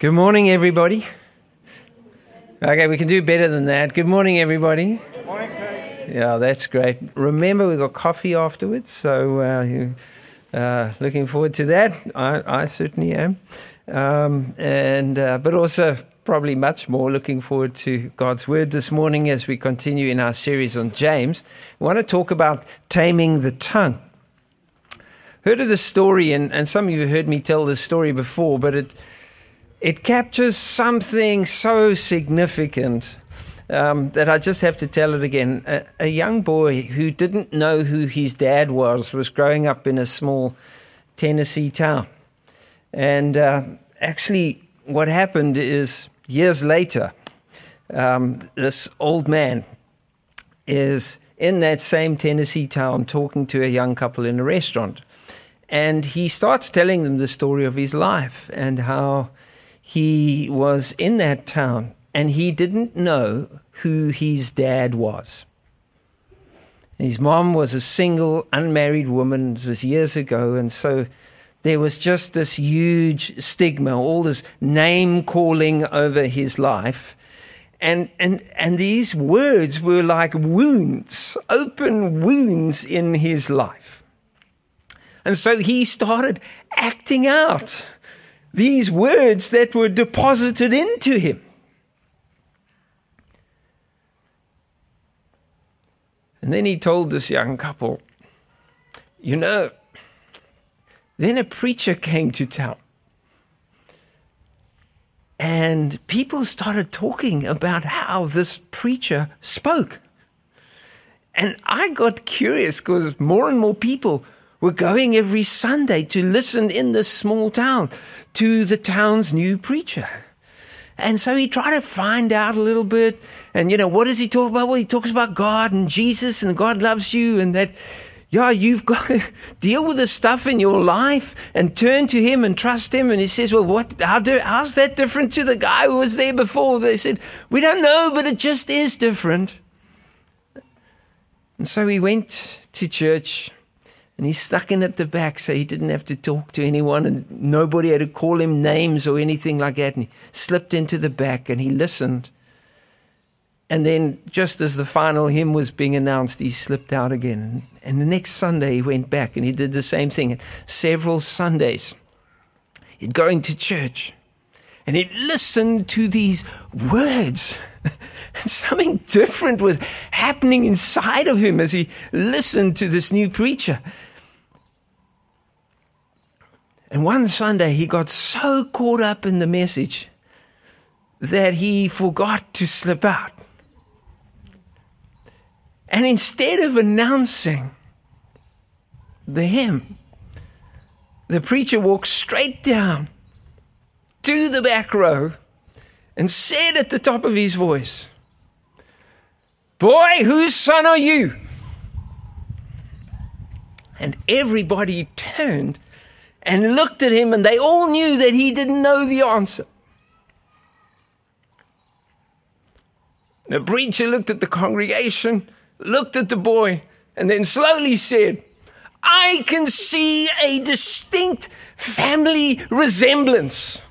Good morning, everybody. Okay, we can do better than that. Good morning, everybody. Good morning. Yeah, that's great. Remember, we've got coffee afterwards, so uh, you, uh, looking forward to that. I, I certainly am, um, and uh, but also probably much more looking forward to God's word this morning as we continue in our series on James. We want to talk about taming the tongue. Heard of this story, and, and some of you have heard me tell this story before, but it it captures something so significant um, that I just have to tell it again. A, a, young boy who didn't know who his dad was was growing up in a small Tennessee town. And uh, actually, what happened is years later, um, this old man is in that same Tennessee town talking to a young couple in a restaurant. And he starts telling them the story of his life and how he was in that town and he didn't know who his dad was. His mom was a single, unmarried woman. It was years ago. And so there was just this huge stigma, all this name calling over his life. And, and, and these words were like wounds, open wounds in his life. And so he started acting out these words that were deposited into him. And then he told this young couple, You know, then a preacher came to town. And people started talking about how this preacher spoke. And I got curious because more and more people were going every Sunday to listen in this small town to the town's new preacher. And so he tried to find out a little bit. And, you know, what does he talk about? Well, he talks about God and Jesus and God loves you and that, yeah, you've got to deal with the stuff in your life and turn to him and trust him. And he says, well, what, how do, how's that different to the guy who was there before? They said, we don't know, but it just is different. And so he went to church and he stuck in at the back so he didn't have to talk to anyone and nobody had to call him names or anything like that. And he slipped into the back and he listened. And then, just as the final hymn was being announced, he slipped out again. And the next Sunday, he went back and he did the same thing. Several Sundays, he'd go into church and he'd to these words. And something different was happening inside of him as he listened to this new preacher. And one Sunday, he got so caught up in the message that he forgot to slip out. And instead of announcing the hymn, the preacher walked straight down to the back row and said at the top of his voice, Boy, whose son are you? And everybody turned and looked at him, and they all knew that he didn't know the answer. The preacher looked at the congregation, looked at the boy, and then slowly said, I can see a distinct family resemblance.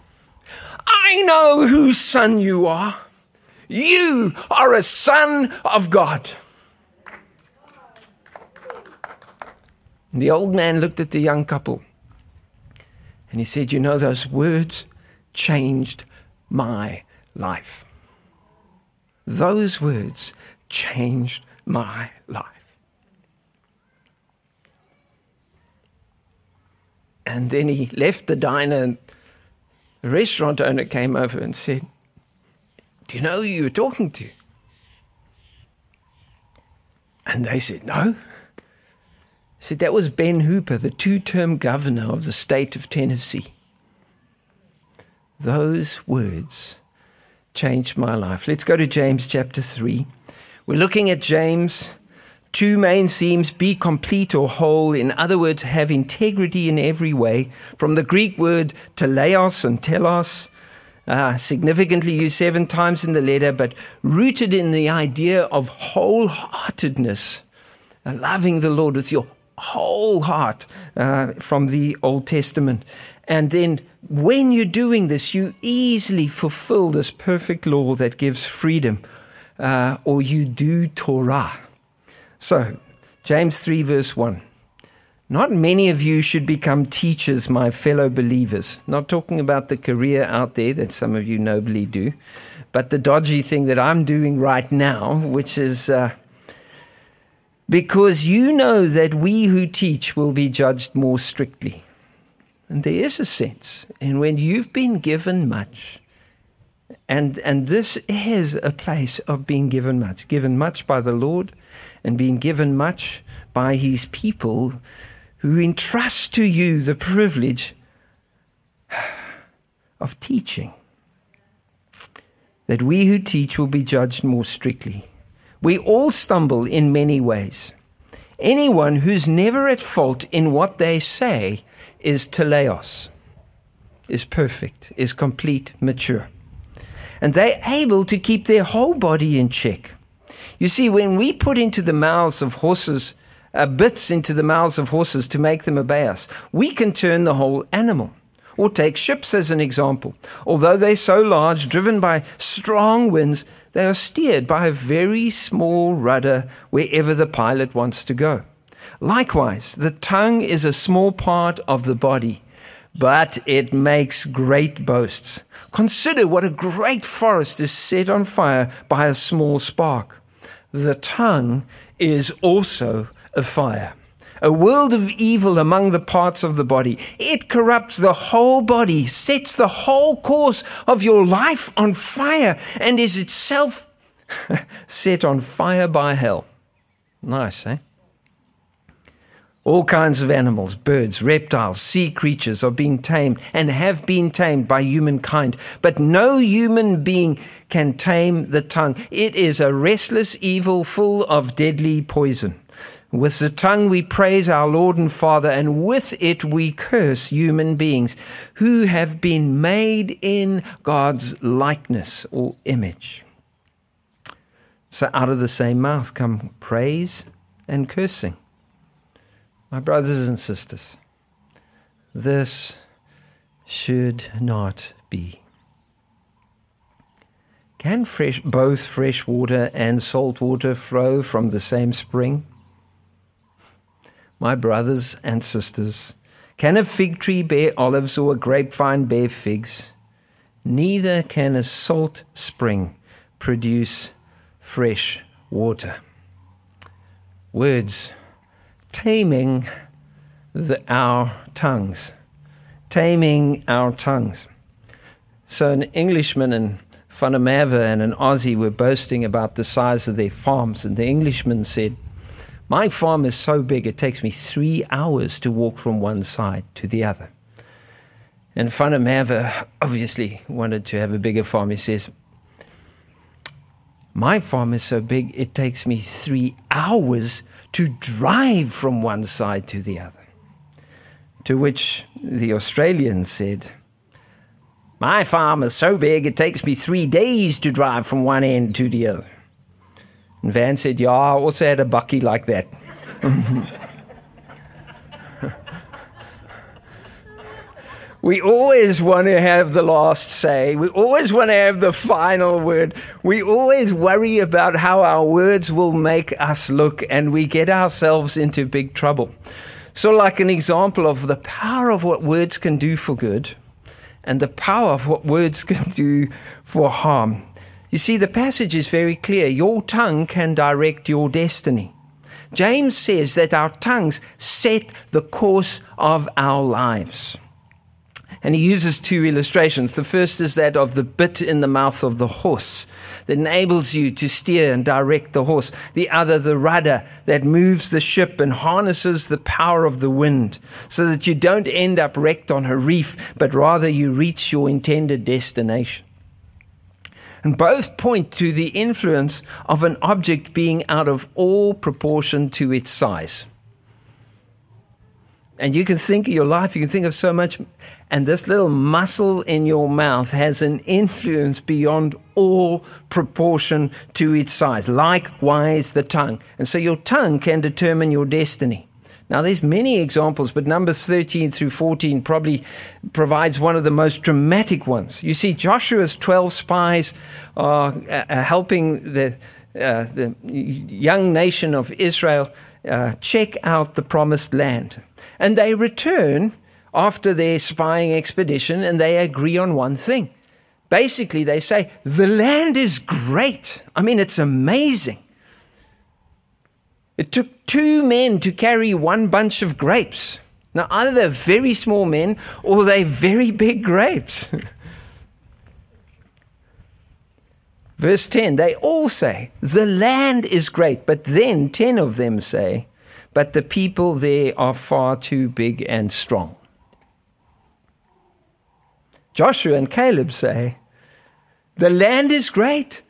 I know whose son you are. You are a son of God. The old man looked at the young couple and he said, You know, those words changed my life. Those words changed my life. And then he left the diner, and the restaurant owner came over and said, Do you know who you were talking to? And they said, No said that was Ben Hooper, the two term governor of the state of Tennessee. Those words changed my life. Let's go to James chapter 3. We're looking at James. Two main themes be complete or whole. In other words, have integrity in every way. From the Greek word teleios and telos, uh, significantly used seven times in the letter, but rooted in the idea of wholeheartedness, loving the Lord with your whole heart uh, from the Old Testament. And then when you're doing this, you easily fulfill this perfect law that gives freedom, uh, or you do Torah. So, James 3, verse 1. Not many of you should become teachers, my fellow believers. Not talking about the career out there that some of you nobly do, but the dodgy thing that I'm doing right now, which is uh, because you know that we who teach will be judged more strictly. And there is a sense, and when you've been given much, and, and this is a place of being given much, given much by the Lord, and being given much by his people who entrust to you the privilege of teaching. That we who teach will be judged more strictly. We all stumble in many ways. Anyone who's never at fault in what they say is teleios, is perfect, is complete, mature. And they're able to keep their whole body in check. You see, when we put into the mouths of horses uh, bits into the mouths of horses to make them obey us. We can turn the whole animal. Or take ships as an example. Although they're so large, driven by strong winds, they are steered by a very small rudder wherever the pilot wants to go. Likewise, the tongue is a small part of the body, but it makes great boasts. Consider what a great forest is set on fire by a small spark. The tongue is also a fire, a world of evil among the parts of the body. It corrupts the whole body, sets the whole course of your life on fire, and is itself set on fire by hell. Nice, eh? All kinds of animals, birds, reptiles, sea creatures are being tamed and have been tamed by humankind. But no human being can tame the tongue. It is a restless evil full of deadly poison. With the tongue we praise our Lord and Father, and with it we curse human beings who have been made in God's likeness or image. So out of the same mouth come praise and cursing. My brothers and sisters, this should not be. Can fresh, both fresh water and salt water flow from the same spring? my brothers and sisters, can a fig tree bear olives or a grapevine bear figs? Neither can a salt spring produce fresh water. Words taming the, our tongues. Taming our tongues. So, an Englishman and Van der Merwe and an Aussie were boasting about the size of their farms, and the Englishman said, my farm is so big, it takes me three hours to walk from one side to the other. And Van der Merwe obviously wanted to have a bigger farm. He says, My farm is so big, it takes me three hours to drive from one side to the other. To which the Australian said, My farm is so big, it takes me three days to drive from one end to the other. And Van said, Yeah, I also had a bakkie like that. we always want to have the last say. We always want to have the final word. We always worry about how our words will make us look, and we get ourselves into big trouble. So, like an example of the power of what words can do for good and the power of what words can do for harm. You see, the passage is very clear. Your tongue can direct your destiny. James says that our tongues set the course of our lives. And he uses two illustrations. The first is that of the bit in the mouth of the horse that enables you to steer and direct the horse. The other, the rudder that moves the ship and harnesses the power of the wind so that you don't end up wrecked on a reef, but rather you reach your intended destination. And both point to the influence of an object being out of all proportion to its size. And you can think of your life, you can think of so much, and this little muscle in your mouth has an influence beyond all proportion to its size. Likewise, the tongue. And so your tongue can determine your destiny. Now, there's many examples, but Numbers 13 through 14 probably provides one of the most dramatic ones. You see, Joshua's 12 spies are uh, helping the, uh, the young nation of Israel uh, check out the promised land. And they return after their spying expedition and they agree on one thing. Basically, they say, The land is great. I mean, it's amazing. It took two men to carry one bunch of grapes. Now, either they're very small men or they're very big grapes. Verse 10 they all say, The land is great. But then 10 of them say, But the people there are far too big and strong. Joshua and Caleb say, The land is great.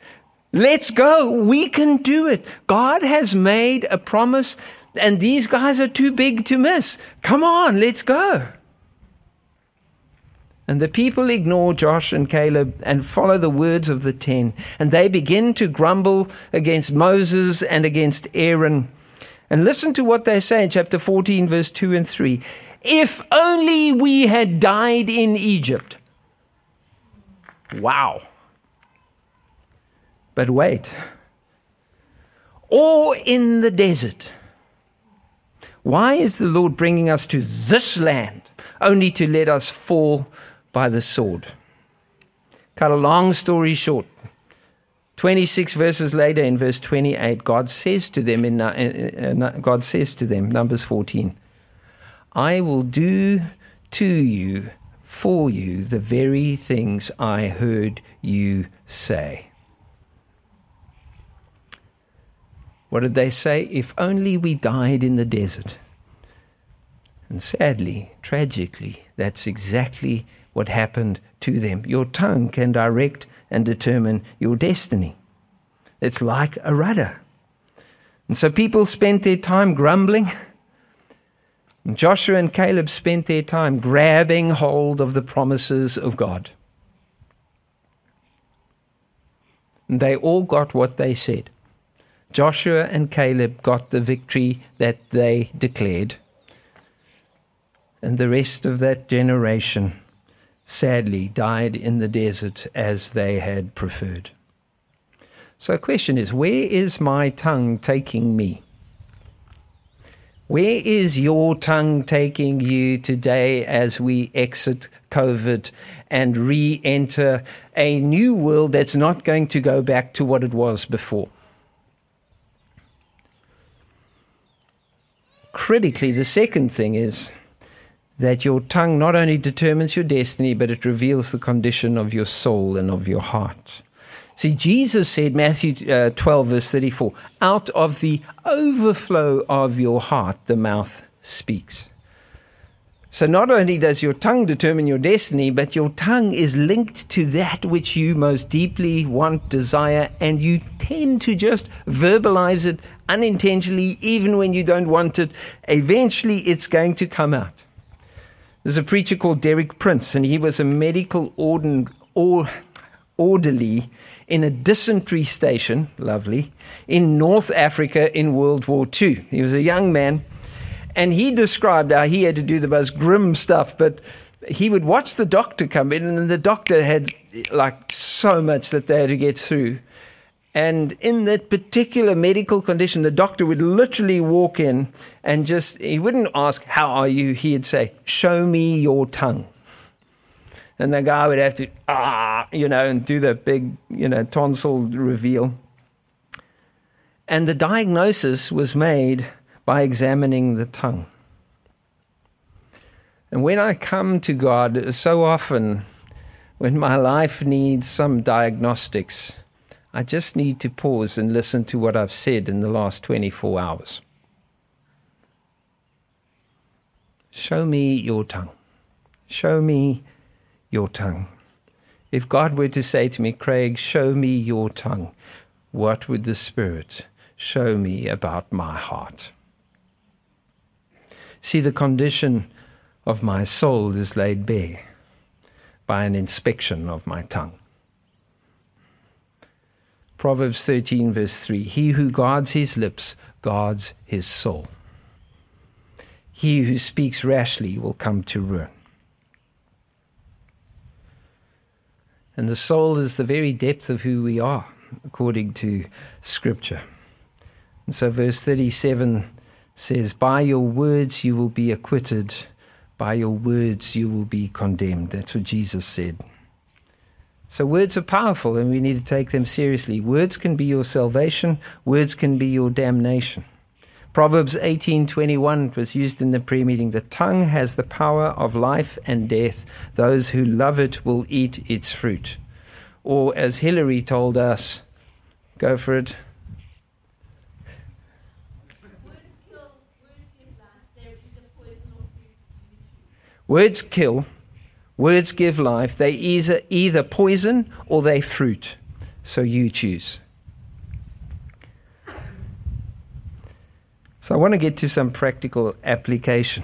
Let's go. We can do it. God has made a promise, and these guys are too big to miss. Come on, let's go. And the people ignore Josh and Caleb and follow the words of the ten. And they begin to grumble against Moses and against Aaron. And listen to what they say in chapter 14, verse 2 and 3. If only we had died in Egypt. Wow. But wait. Or in the desert. Why is the Lord bringing us to this land only to let us fall by the sword. Cut a long story short. 26 verses later in verse 28 God says to them in, uh, God says to them Numbers 14 I will do to you for you the very things I heard you say. What did they say? If only we died in the desert. And sadly, tragically, that's exactly what happened to them. Your tongue can direct and determine your destiny. It's like a rudder. And so people spent their time grumbling. And Joshua and Caleb spent their time grabbing hold of the promises of God. They all got what they said. Joshua and Caleb got the victory that they declared. And the rest of that generation sadly died in the desert as they had preferred. So, the question is where is my tongue taking me? Where is your tongue taking you today as we exit COVID and re enter a new world that's not going to go back to what it was before? Critically, the second thing is that your tongue not only determines your destiny, but it reveals the condition of your soul and of your heart. See, Jesus said, Matthew uh, 12, verse 34, out of the overflow of your heart, the mouth speaks. So, not only does your tongue determine your destiny, but your tongue is linked to that which you most deeply want, desire, and you tend to just verbalize it unintentionally, even when you don't want it. Eventually, it's going to come out. There's a preacher called Derek Prince, and he was a medical orden, or, orderly in a dysentery station, lovely, in North Africa in World War II. He was a young man, and he described how he had to do the most grim stuff, but he would watch the doctor come in, and the doctor had like so much that they had to get through. And in that particular medical condition, the doctor would literally walk in and just, he wouldn't ask, How are you? He'd say, Show me your tongue. And the guy would have to, ah, you know, and do the big, you know, tonsil reveal. And the diagnosis was made by examining the tongue. And when I come to God, so often when my life needs some diagnostics, I just need to pause and listen to what I've said in the last 24 hours. Show me your tongue. Show me your tongue. If God were to say to me, Craig, show me your tongue, what would the Spirit show me about my heart? See, the condition of my soul is laid bare by an inspection of my tongue. Proverbs 13, verse 3 He who guards his lips guards his soul. he who speaks rashly will come to ruin. And the soul is the very depth of who we are, according to Scripture. And so, verse 37 says, By your words you will be acquitted, by your words you will be condemned. That's what Jesus said. So, words are powerful and we need to take them seriously. Words can be your salvation, words can be your damnation. Proverbs 18:21 was used in the pre-meeting. The tongue has the power of life and death. Those who love it will eat its fruit. Or as Hillary told us, go for it. Words kill, words give life. They either, either poison or they fruit. So you choose. So I want to get to some practical application.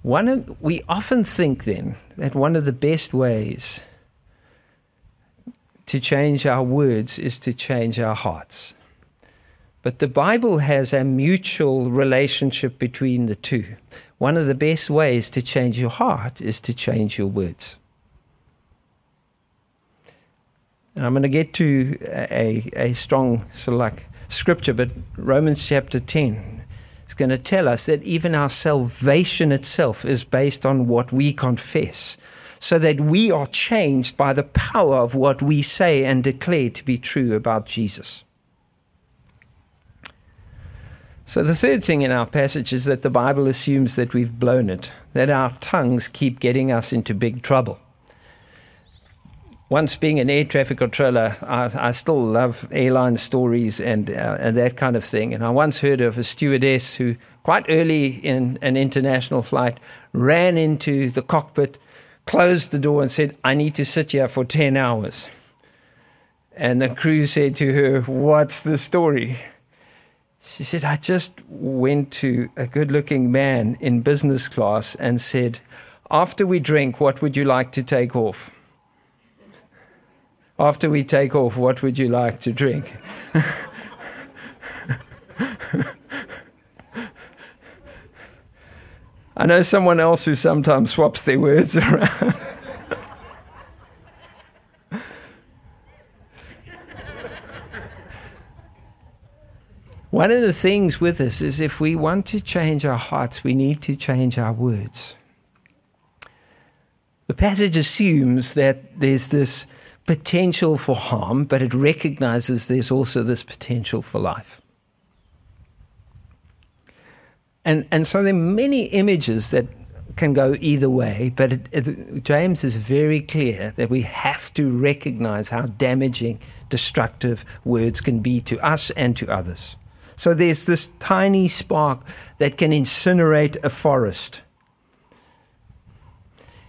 One of, we often think then that one of the best ways to change our words is to change our hearts. But the Bible has a mutual relationship between the two. One of the best ways to change your heart is to change your words. And I'm going to get to a, a strong sort of like scripture, but Romans chapter 10 is going to tell us that even our salvation itself is based on what we confess, so that we are changed by the power of what we say and declare to be true about Jesus. So, the third thing in our passage is that the Bible assumes that we've blown it, that our tongues keep getting us into big trouble once being an air traffic controller, I, I still love airline stories and, uh, and that kind of thing. And I once heard of a stewardess who, quite early in an international flight, ran into the cockpit, closed the door, and said, I need to sit here for 10 hours. And the crew said to her, What's the story? She said, I just went to a good looking man in business class and said, After we drink, what would you like to take off? After we take off, what would you like to drink? I know someone else who sometimes swaps their words around. One of the things with this is if we want to change our hearts, we need to change our words. The passage assumes that there's this potential for harm, but it recognizes there's also this potential for life. And, and so there are many images that can go either way, but it, it, James is very clear that we have to recognize how damaging, destructive words can be to us and to others. So there's this tiny spark that can incinerate a forest.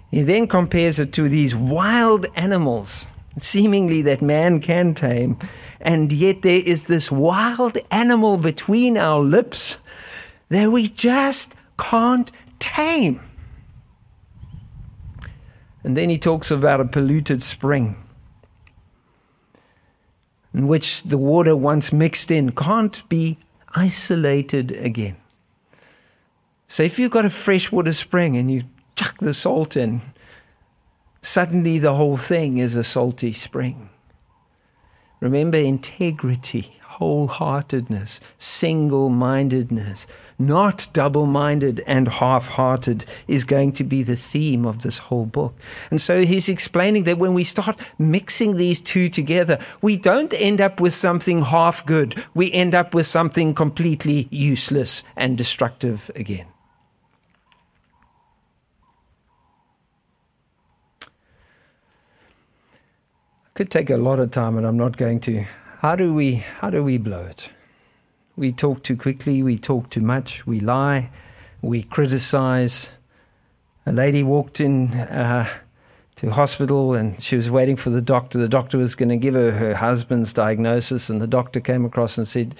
He then compares it to these wild animals seemingly that man can tame. And yet there is this wild animal between our lips that we just can't tame. And then he talks about a polluted spring in which the water once mixed in can't be isolated again. So if you've got a freshwater spring and you chuck the salt in, Suddenly, the whole thing is a salty spring. Remember integrity, wholeheartedness, single mindedness, not double minded and half hearted, is going to be the theme of this whole book. And so he's explaining that when we start mixing these two together, we don't end up with something half good, we end up with something completely useless and destructive again. Could take a lot of time, and I'm not going to. How do we how do we blow it? We talk too quickly. We talk too much. We lie. We criticize. A lady walked in uh, to hospital, and she was waiting for the doctor. The doctor was going to give her her husband's diagnosis, and the doctor came across and said.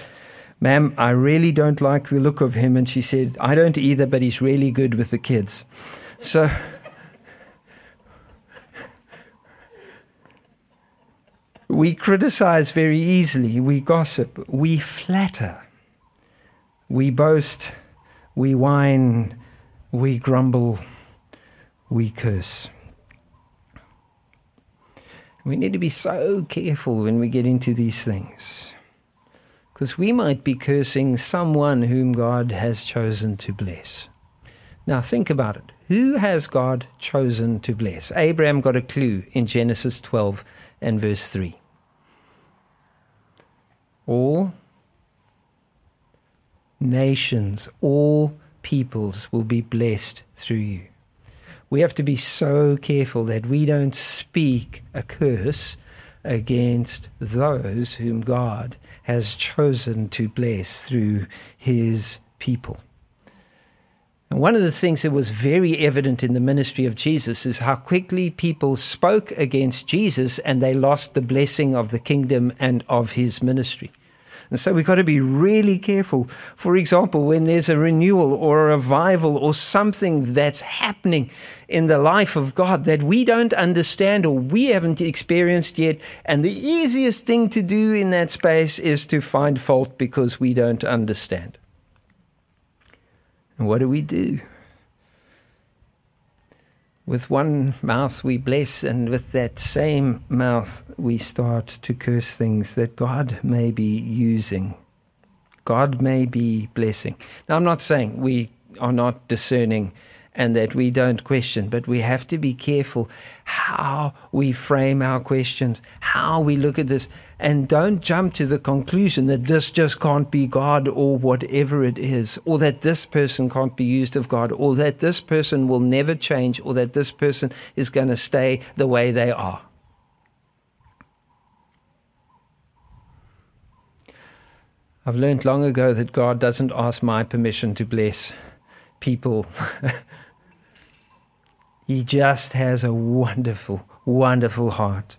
Ma'am, I really don't like the look of him. And she said, I don't either, but he's really good with the kids. So, We criticize very easily, we gossip, we flatter, we boast, we whine, we grumble, we curse. We need to be so careful when we get into these things. Because we might be cursing someone whom God has chosen to bless. Now, think about it. Who has God chosen to bless? Abraham got a clue in Genesis 12 and verse 3. All nations, all peoples will be blessed through you. We have to be so careful that we don't speak a curse against those whom God has chosen to bless through his people. And one of the things that was very evident in the ministry of Jesus is how quickly people spoke against Jesus and they lost the blessing of the kingdom and of his ministry. And so we've got to be really careful. For example, when there's a renewal or a revival or something that's happening in the life of God that we don't understand or we haven't experienced yet, and the easiest thing to do in that space is to find fault because we don't understand. And what do we do? With one mouth we bless, and with that same mouth we start to curse things that God may be using. God may be blessing. Now, I'm not saying we are not discerning and that we don't question, but we have to be careful how we frame our questions, how we look at this, and don't jump to the conclusion that this just can't be God or whatever it is, or that this person can't be used of God, or that this person will never change, or that this person is going to stay the way they are. I've learned long ago that God doesn't ask my permission to bless people He just has a wonderful, wonderful heart.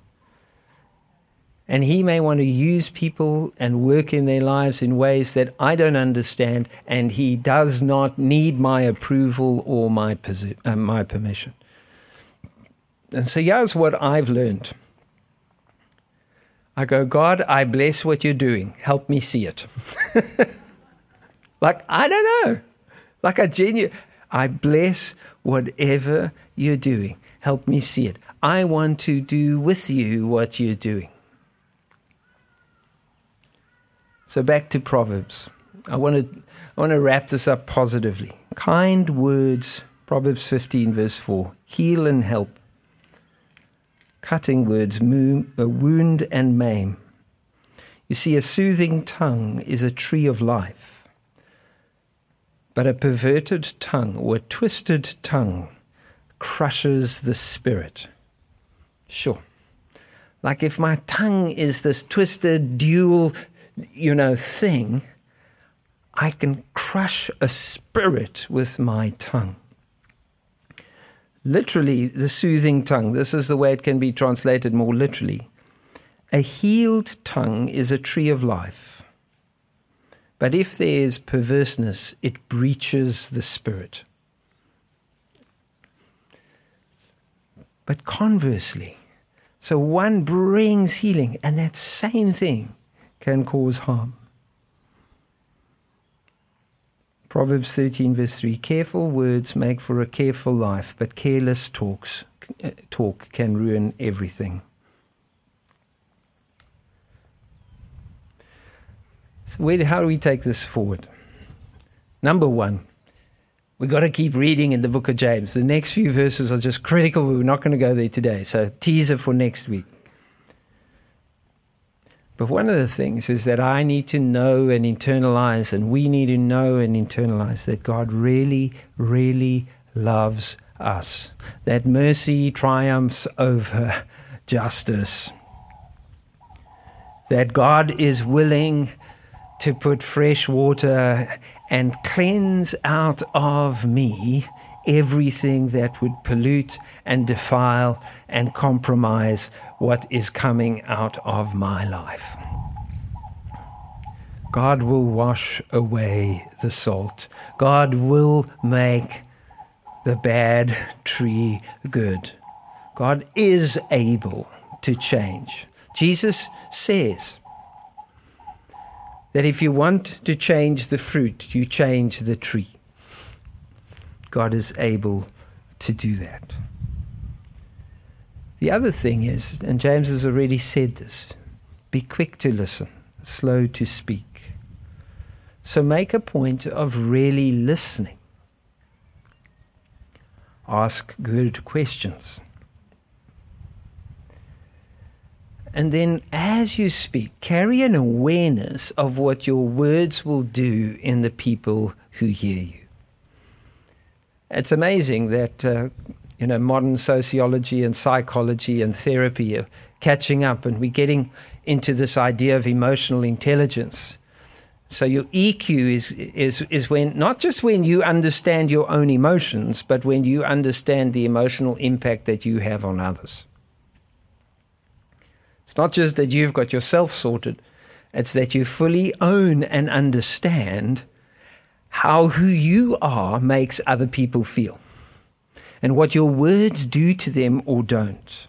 And He may want to use people and work in their lives in ways that I don't understand, and He does not need my approval or my, posi- uh, my permission. And so here's what I've learned. I go, God, I bless what you're doing. Help me see it. like, I don't know. Like I genuinely, I bless whatever you're doing. Help me see it. I want to do with you what you're doing. So back to Proverbs. I want to, I want to wrap this up positively. Kind words, Proverbs 15, verse 4 heal and help. Cutting words, wound and maim. You see, a soothing tongue is a tree of life, but a perverted tongue or a twisted tongue crushes the spirit. Sure. Like if my tongue is this twisted, dual, you know, thing, I can crush a spirit with my tongue. Literally, the soothing tongue, this is the way it can be translated more literally. A healed tongue is a tree of life. But if there is perverseness, it breaches the spirit. But conversely, so one brings healing, and that same thing can cause harm. Proverbs 13, verse 3 Careful words make for a careful life, but careless talks, uh, talk can ruin everything. So, where, how do we take this forward? Number one, We've got to keep reading in the book of James. The next few verses are just critical. We're not going to go there today. So, teaser for next week. But one of the things is that I need to know and internalize, and we need to know and internalize that God really, really loves us. That mercy triumphs over justice. That God is willing to put fresh water and cleanse out of me everything that would pollute and defile and compromise what is coming out of my life. God will wash away the salt. God will make the bad tree good. God is able to change. Jesus says, that if you want to change the fruit, you change the tree. God is able to do that. The other thing is, and James has already said this be quick to listen, slow to speak. So make a point of really listening. Ask good questions. And then, as you speak, carry an awareness of what your words will do in the people who hear you. It's amazing that uh, you know modern sociology and psychology and therapy are catching up, and we're getting into this idea of emotional intelligence. So your EQ is is is when not just when you understand your own emotions, but when you understand the emotional impact that you have on others. It's not just that you've got yourself sorted, it's that you fully own and understand how who you are makes other people feel and what your words do to them or don't.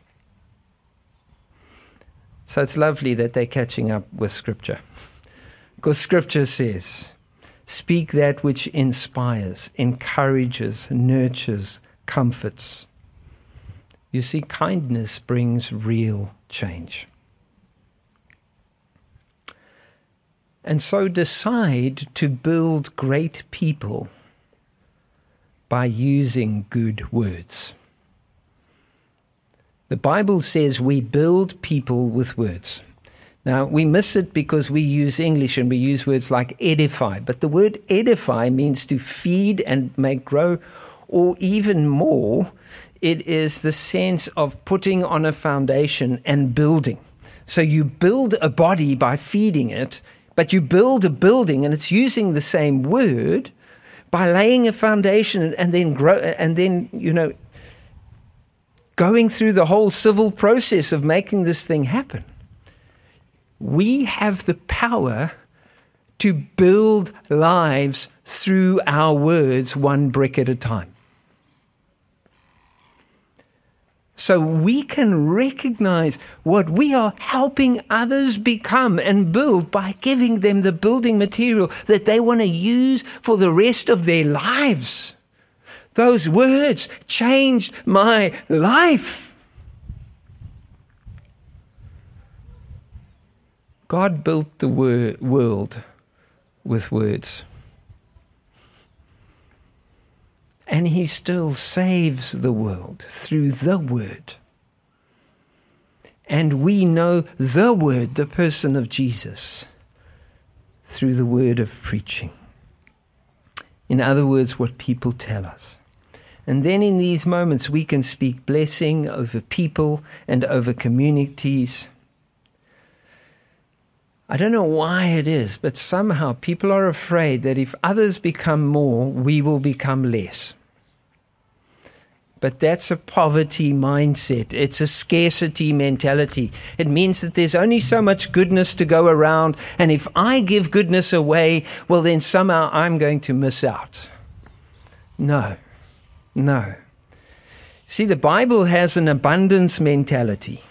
So it's lovely that they're catching up with Scripture. Because Scripture says, Speak that which inspires, encourages, nurtures, comforts. You see, kindness brings real change. And so decide to build great people by using good words. The Bible says we build people with words. Now, we miss it because we use English and we use words like edify, but the word edify means to feed and make grow, or even more, it is the sense of putting on a foundation and building. So you build a body by feeding it, but you build a building and it's using the same word by laying a foundation and then grow and then you know going through the whole civil process of making this thing happen. We have the power to build lives through our words one brick at a time So we can recognize what we are helping others become and build by giving them the building material that they want to use for the rest of their lives. Those words changed my life. God built the wor- world with words. And he still saves the world through the word. And we know the word, the person of Jesus, through the word of preaching. In other words, what people tell us. And then in these moments, we can speak blessing over people and over communities. I don't know why it is, but somehow people are afraid that if others become more, we will become less. But that's a poverty mindset. It's a scarcity mentality. It means that there's only so much goodness to go around. And if I give goodness away, well, then somehow I'm going to miss out. No, no. See, the Bible has an abundance mentality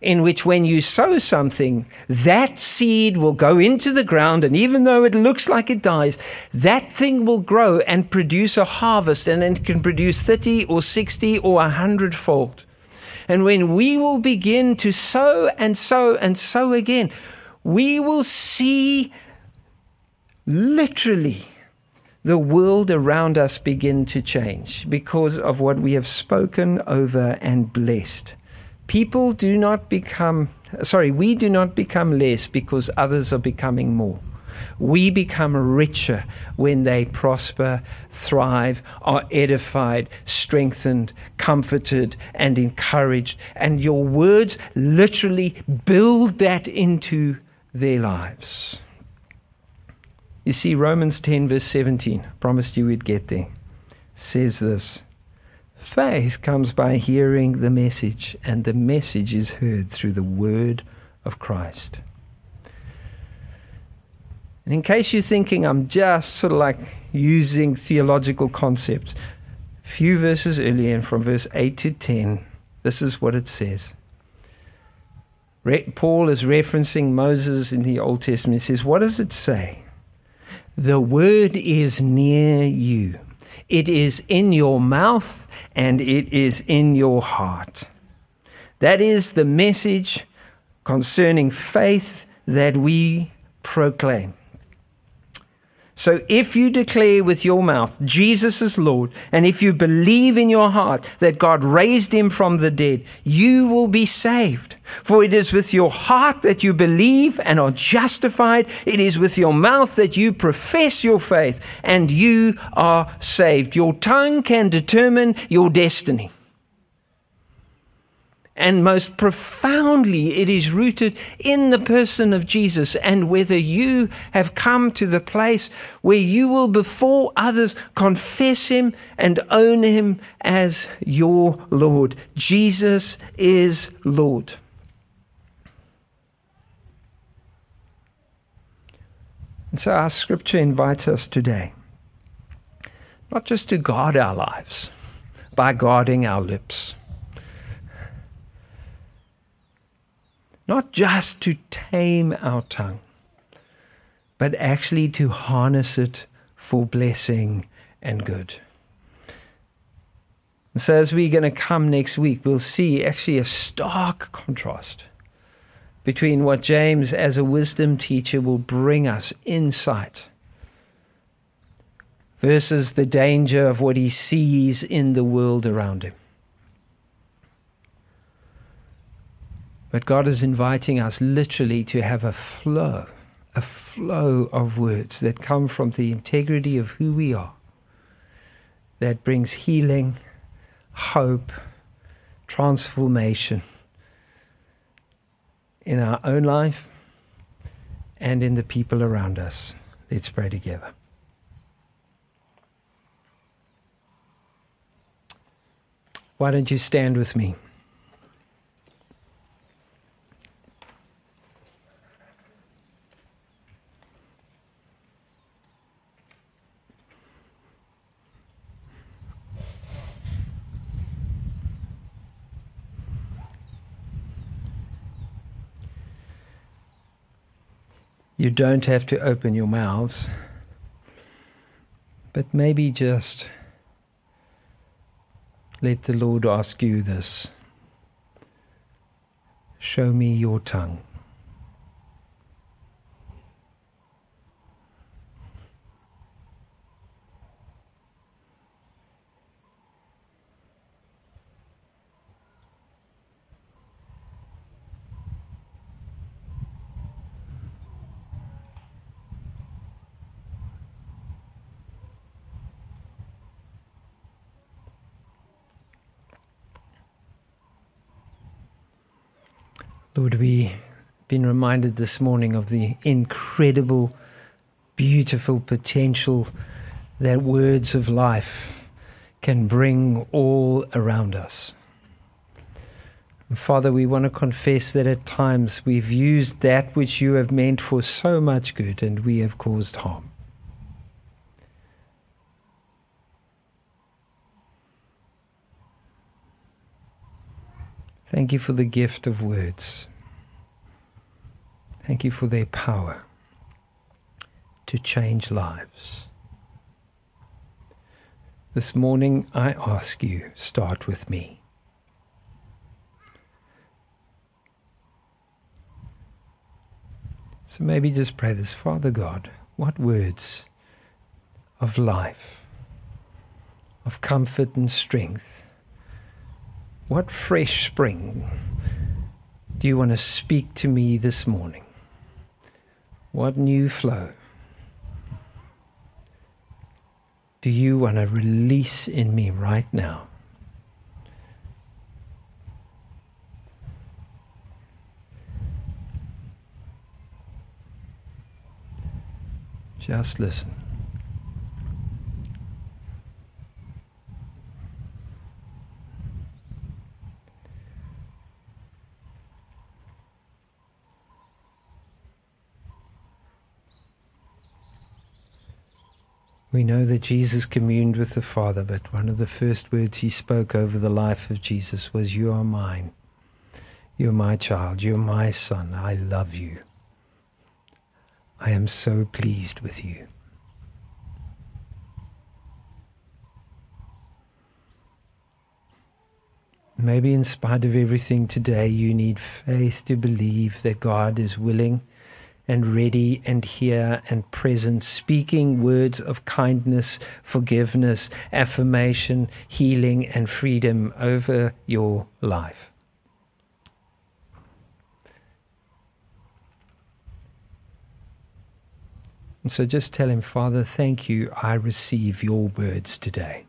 in which when you sow something, that seed will go into the ground, and even though it looks like it dies, that thing will grow and produce a harvest, and it can produce 30 or 60 or 100 fold. And when we will begin to sow and sow and sow again, we will see literally the world around us begin to change because of what we have spoken over and blessed. People do not become, sorry, we do not become less because others are becoming more. We become richer when they prosper, thrive, are edified, strengthened, comforted, and encouraged. And your words literally build that into their lives. You see, Romans 10, verse 17, promised you we'd get there, says this Faith comes by hearing the message, and the message is heard through the word of Christ. And in case you're thinking I'm just sort of like using theological concepts, a few verses earlier, and from verse 8 to 10, this is what it says. Paul is referencing Moses in the Old Testament. He says, What does it say? The word is near you it is in your mouth and it is in your heart. That is the message concerning faith that we proclaim. So if you declare with your mouth Jesus is Lord, and if you believe in your heart that God raised him from the dead, you will be saved. For it is with your heart that you believe and are justified. It is with your mouth that you profess your faith and you are saved. Your tongue can determine your destiny and most profoundly, it is rooted in the person of Jesus. And whether you have come to the place where you will, before others, confess Him and own Him as your Lord, Jesus is Lord. And so our scripture invites us today not just to guard our lives by guarding our lips not just to tame our tongue, but actually to harness it for blessing and good. And so, as we're going to come next week, we'll see actually a stark contrast between what James, as a wisdom teacher, will bring us insight versus the danger of what he sees in the world around him. But God is inviting us literally to have a flow, a flow of words that come from the integrity of who we are, that brings healing, hope, transformation in our own life and in the people around us. Let's pray together. Why don't you stand with me? You don't have to open your mouths, but maybe just let the Lord ask you this Show me your tongue. Lord, we've been reminded this morning of the incredible, beautiful potential that words of life can bring all around us. Father, we want to confess that at times we've used that which you have meant for so much good and we have caused harm. Thank you for the gift of words. Thank you for their power to change lives. This morning, I ask you, start with me. So maybe just pray this Father God, what words of life, of comfort and strength what fresh spring do you want to speak to me this morning? What new flow do you want to release in me right now? Just listen. We know that Jesus communed with the Father, but one of the first words he spoke over the life of Jesus was, You are mine. You're my child. You're my son. I love you. I am so pleased with you. Maybe, in spite of everything today, you need faith to believe that God is willing and ready and here and present, speaking words of kindness, forgiveness, affirmation, healing, and freedom over your life. And so just tell him, Father, thank you. I receive your words today.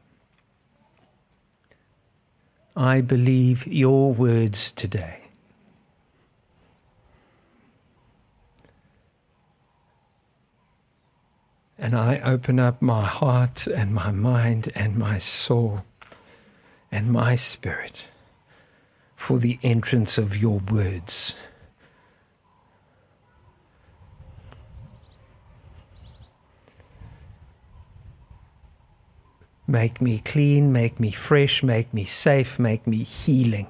I believe your words today. And I open up my heart and my mind and my soul and my spirit for the entrance of your words. Make me clean, make me fresh, make me safe, make me healing.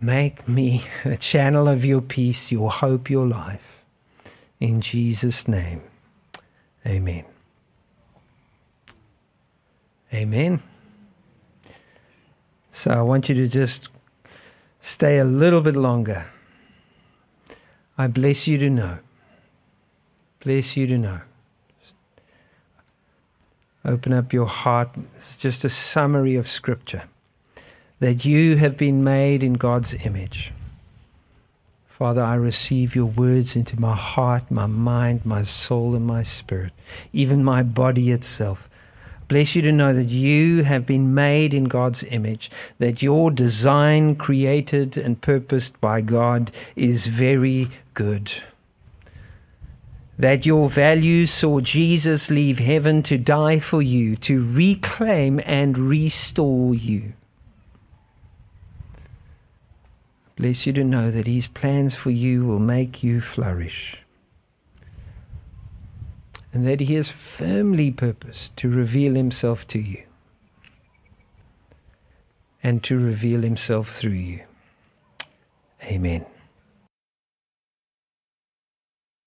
Make me a channel of your peace, your hope, your life. In Jesus' name, amen. Amen. So I want you to just stay a little bit longer. I bless you to know. Bless you to know. Open up your heart. It's just a summary of Scripture that you have been made in God's image. Father, I receive your words into my heart, my mind, my soul, and my spirit, even my body itself. Bless you to know that you have been made in God's image, that your design, created and purposed by God, is very good that your values saw Jesus leave heaven to die for you, to reclaim and restore you. Bless you to know that His plans for you will make you flourish. And that He has firmly purposed to reveal Himself to you and to reveal Himself through you. Amen.